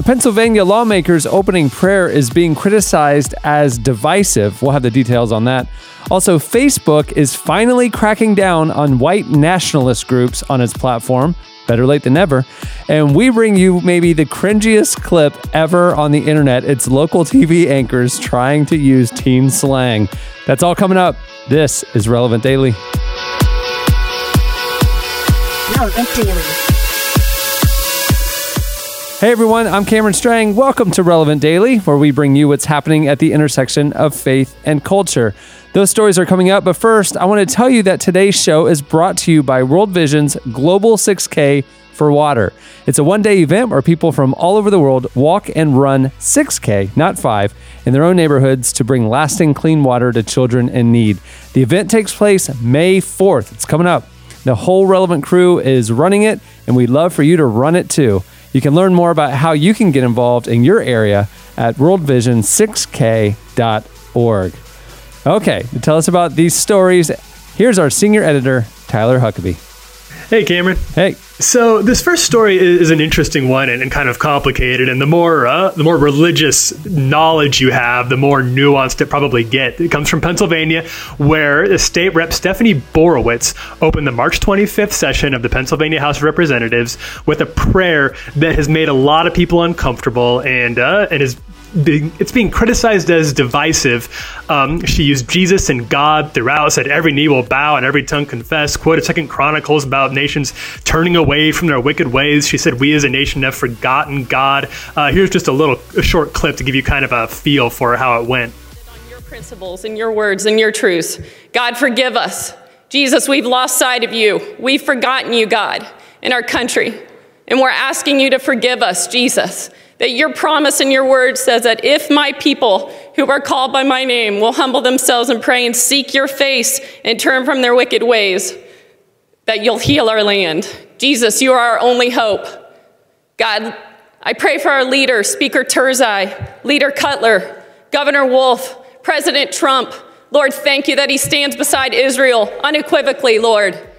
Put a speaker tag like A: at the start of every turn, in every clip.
A: Pennsylvania lawmakers' opening prayer is being criticized as divisive. We'll have the details on that. Also, Facebook is finally cracking down on white nationalist groups on its platform. Better late than never. And we bring you maybe the cringiest clip ever on the internet. It's local TV anchors trying to use teen slang. That's all coming up. This is Relevant Daily. Relevant Daily. Hey everyone, I'm Cameron Strang. Welcome to Relevant Daily, where we bring you what's happening at the intersection of faith and culture. Those stories are coming up, but first, I want to tell you that today's show is brought to you by World Vision's Global 6K for Water. It's a one day event where people from all over the world walk and run 6K, not 5, in their own neighborhoods to bring lasting clean water to children in need. The event takes place May 4th. It's coming up. The whole relevant crew is running it, and we'd love for you to run it too. You can learn more about how you can get involved in your area at worldvision6k.org. Okay, to tell us about these stories, here's our senior editor, Tyler Huckabee.
B: Hey, Cameron.
A: Hey.
B: So this first story is an interesting one and, kind of complicated. And the more uh, the more religious knowledge you have, the more nuanced it probably get. It comes from Pennsylvania, where the State Rep Stephanie Borowicz opened the March 25th session of the Pennsylvania House of Representatives with a prayer that has made a lot of people uncomfortable and uh, and is being, it's being criticized as divisive. Um, she used Jesus and God throughout, said every knee will bow and every tongue confess. Quoted Second Chronicles about nations turning away from their wicked ways. She said, "We as a nation have forgotten God." Uh, here's just a little a short clip to give you kind of a feel for how it went.
C: On your principles and your words and your truths, God forgive us. Jesus, we've lost sight of you. We've forgotten you, God, in our country. And we're asking you to forgive us, Jesus that your promise and your word says that if my people who are called by my name will humble themselves and pray and seek your face and turn from their wicked ways, that you'll heal our land. Jesus, you are our only hope. God, I pray for our leader, Speaker Turzai, Leader Cutler, Governor Wolf, President Trump. Lord, thank you that he stands beside Israel unequivocally, Lord.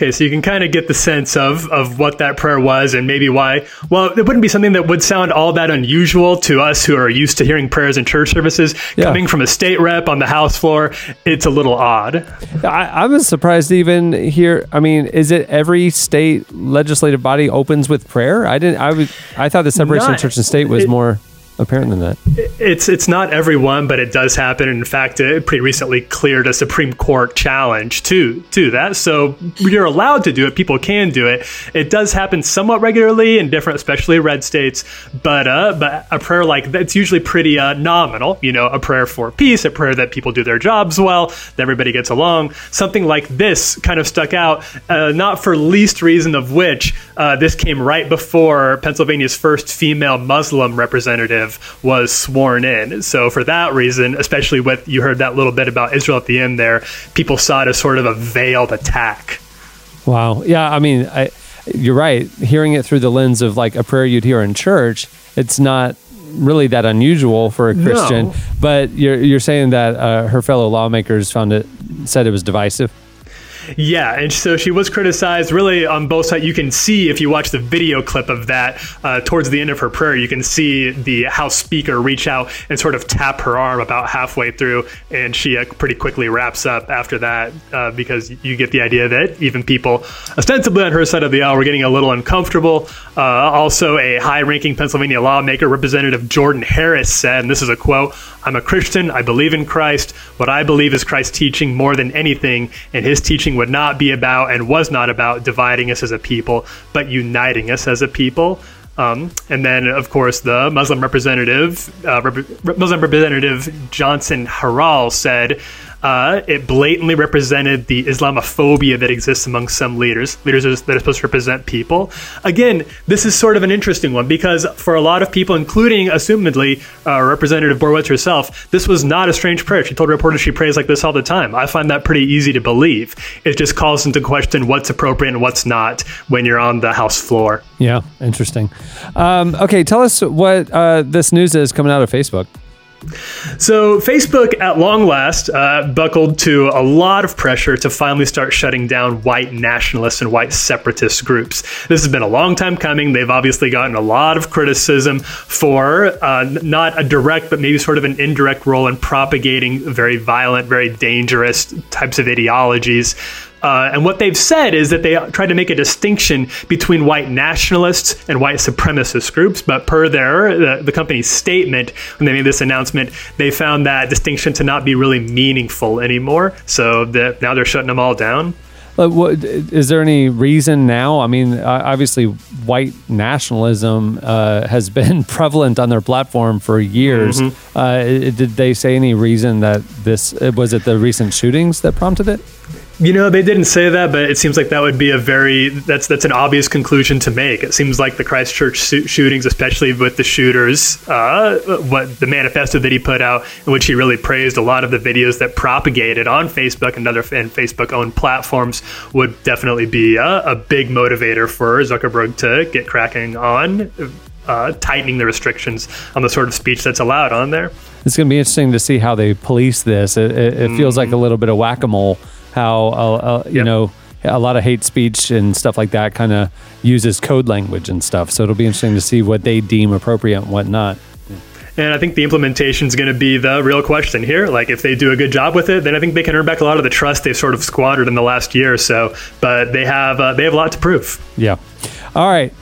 B: Okay, so you can kind of get the sense of of what that prayer was and maybe why. Well, it wouldn't be something that would sound all that unusual to us who are used to hearing prayers in church services. Yeah. Coming from a state rep on the House floor, it's a little odd.
A: I, I was surprised to even hear. I mean, is it every state legislative body opens with prayer? I didn't. I would. I thought the separation Not, of church and state was it, more apparent than that.
B: It's it's not everyone, but it does happen. In fact, it pretty recently cleared a Supreme Court challenge to to that. So you're allowed to do it. People can do it. It does happen somewhat regularly in different, especially red states. But uh, but a prayer like that's usually pretty uh, nominal. You know, a prayer for peace, a prayer that people do their jobs well, that everybody gets along. Something like this kind of stuck out, uh, not for least reason of which uh, this came right before Pennsylvania's first female Muslim representative was sworn in. So for that reason, especially with you heard that little bit about Israel at the end there, people saw it as sort of a veiled attack.
A: Wow. Yeah. I mean, I, you're right. Hearing it through the lens of like a prayer you'd hear in church, it's not really that unusual for a Christian. No. But you're you're saying that uh, her fellow lawmakers found it said it was divisive.
B: Yeah, and so she was criticized really on both sides. You can see if you watch the video clip of that uh, towards the end of her prayer, you can see the House Speaker reach out and sort of tap her arm about halfway through, and she uh, pretty quickly wraps up after that uh, because you get the idea that even people ostensibly on her side of the aisle were getting a little uncomfortable. Uh, also, a high-ranking Pennsylvania lawmaker, Representative Jordan Harris, said, and this is a quote: "I'm a Christian. I believe in Christ. What I believe is Christ's teaching more than anything, and His teaching." would not be about and was not about dividing us as a people, but uniting us as a people. Um, and then, of course, the Muslim representative, uh, Rep- Muslim representative Johnson Harrell said, uh, it blatantly represented the Islamophobia that exists among some leaders, leaders that are supposed to represent people. Again, this is sort of an interesting one because for a lot of people, including, assumedly, uh, Representative Borowicz herself, this was not a strange prayer. She told reporters she prays like this all the time. I find that pretty easy to believe. It just calls into question what's appropriate and what's not when you're on the House floor.
A: Yeah, interesting. Um, okay, tell us what uh, this news is coming out of Facebook.
B: So, Facebook, at long last, uh, buckled to a lot of pressure to finally start shutting down white nationalists and white separatist groups. This has been a long time coming. They've obviously gotten a lot of criticism for uh, not a direct, but maybe sort of an indirect role in propagating very violent, very dangerous types of ideologies. Uh, and what they've said is that they tried to make a distinction between white nationalists and white supremacist groups. But per their the, the company's statement when they made this announcement, they found that distinction to not be really meaningful anymore. So that now they're shutting them all down.
A: Uh, what, is there any reason now? I mean, uh, obviously, white nationalism uh, has been prevalent on their platform for years.
B: Mm-hmm.
A: Uh, did they say any reason that this was it the recent shootings that prompted it?
B: You know, they didn't say that, but it seems like that would be a very that's that's an obvious conclusion to make. It seems like the Christchurch shootings, especially with the shooters, uh, what the manifesto that he put out, in which he really praised a lot of the videos that propagated on Facebook and other and Facebook-owned platforms, would definitely be a, a big motivator for Zuckerberg to get cracking on uh, tightening the restrictions on the sort of speech that's allowed on there.
A: It's going to be interesting to see how they police this. It, it, it feels like a little bit of whack-a-mole how uh, uh, you yep. know a lot of hate speech and stuff like that kind of uses code language and stuff. So it'll be interesting to see what they deem appropriate and what not.
B: And I think the implementation is going to be the real question here. Like, if they do a good job with it, then I think they can earn back a lot of the trust they've sort of squandered in the last year or so. But they have uh, they have a lot to prove.
A: Yeah. All right.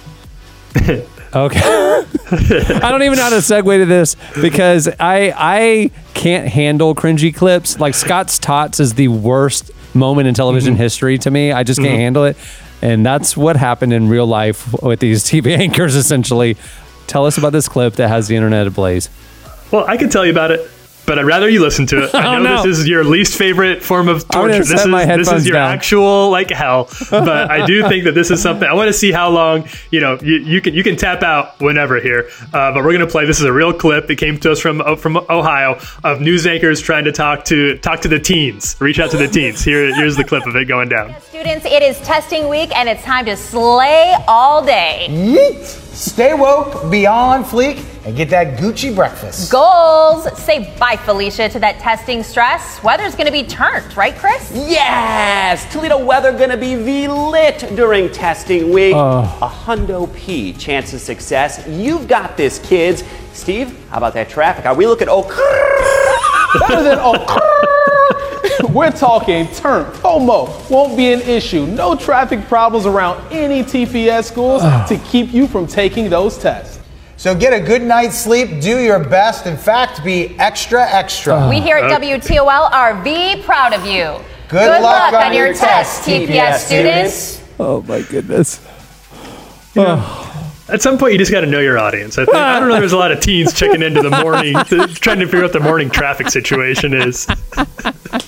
A: okay. I don't even know how to segue to this because I I can't handle cringy clips. Like Scott's Tots is the worst moment in television mm-hmm. history to me. I just can't mm-hmm. handle it. And that's what happened in real life with these TV anchors, essentially. Tell us about this clip that has the internet ablaze.
B: Well, I can tell you about it but I'd rather you listen to it. I know no. this is your least favorite form of torture. This is this is your down. actual like hell. But I do think that this is something I want to see how long you know you, you can you can tap out whenever here. Uh, but we're gonna play. This is a real clip. It came to us from uh, from Ohio of news anchors trying to talk to talk to the teens, reach out to the teens. Here here's the clip of it going down.
D: Students, it is testing week and it's time to slay all day.
E: Yeet. Stay woke, be on fleek, and get that Gucci breakfast.
D: Goals. Say bye, Felicia, to that testing stress. Weather's gonna be turned, right, Chris?
F: Yes! Toledo weather gonna be V-lit during testing week. Uh. A hundo P chance of success. You've got this, kids. Steve, how about that traffic? Are we looking oh
G: better than oh We're talking turn. FOMO won't be an issue. No traffic problems around any TPS schools ah. to keep you from taking those tests.
E: So get a good night's sleep, do your best. In fact, be extra, extra. Ah.
D: We here at uh, WTOL are V proud of you.
E: Good, good luck, luck, on, your, your test, TPS students. students.
A: Oh my goodness.
B: Oh at some point you just got to know your audience. I, think, I don't know. There's a lot of teens checking into the morning, trying to figure out what the morning traffic situation is.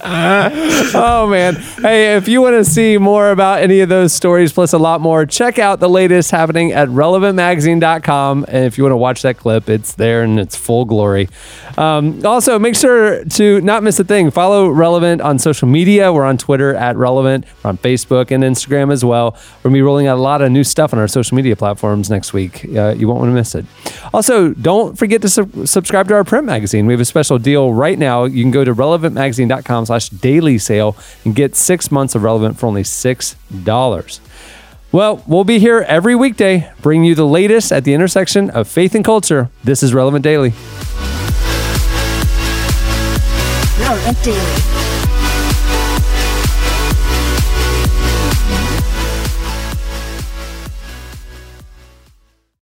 A: oh man! Hey, if you want to see more about any of those stories plus a lot more, check out the latest happening at relevantmagazine.com. And if you want to watch that clip, it's there in its full glory. Um, also, make sure to not miss a thing. Follow Relevant on social media. We're on Twitter at Relevant. We're on Facebook and Instagram as well. We're gonna be rolling out a lot of new stuff on our social media platforms next week. Uh, you won't want to miss it. Also, don't forget to su- subscribe to our print magazine. We have a special deal right now. You can go to relevantmagazine.com slash daily sale and get six months of Relevant for only $6. Well, we'll be here every weekday, bringing you the latest at the intersection of faith and culture. This is Relevant Daily. Relevant Daily.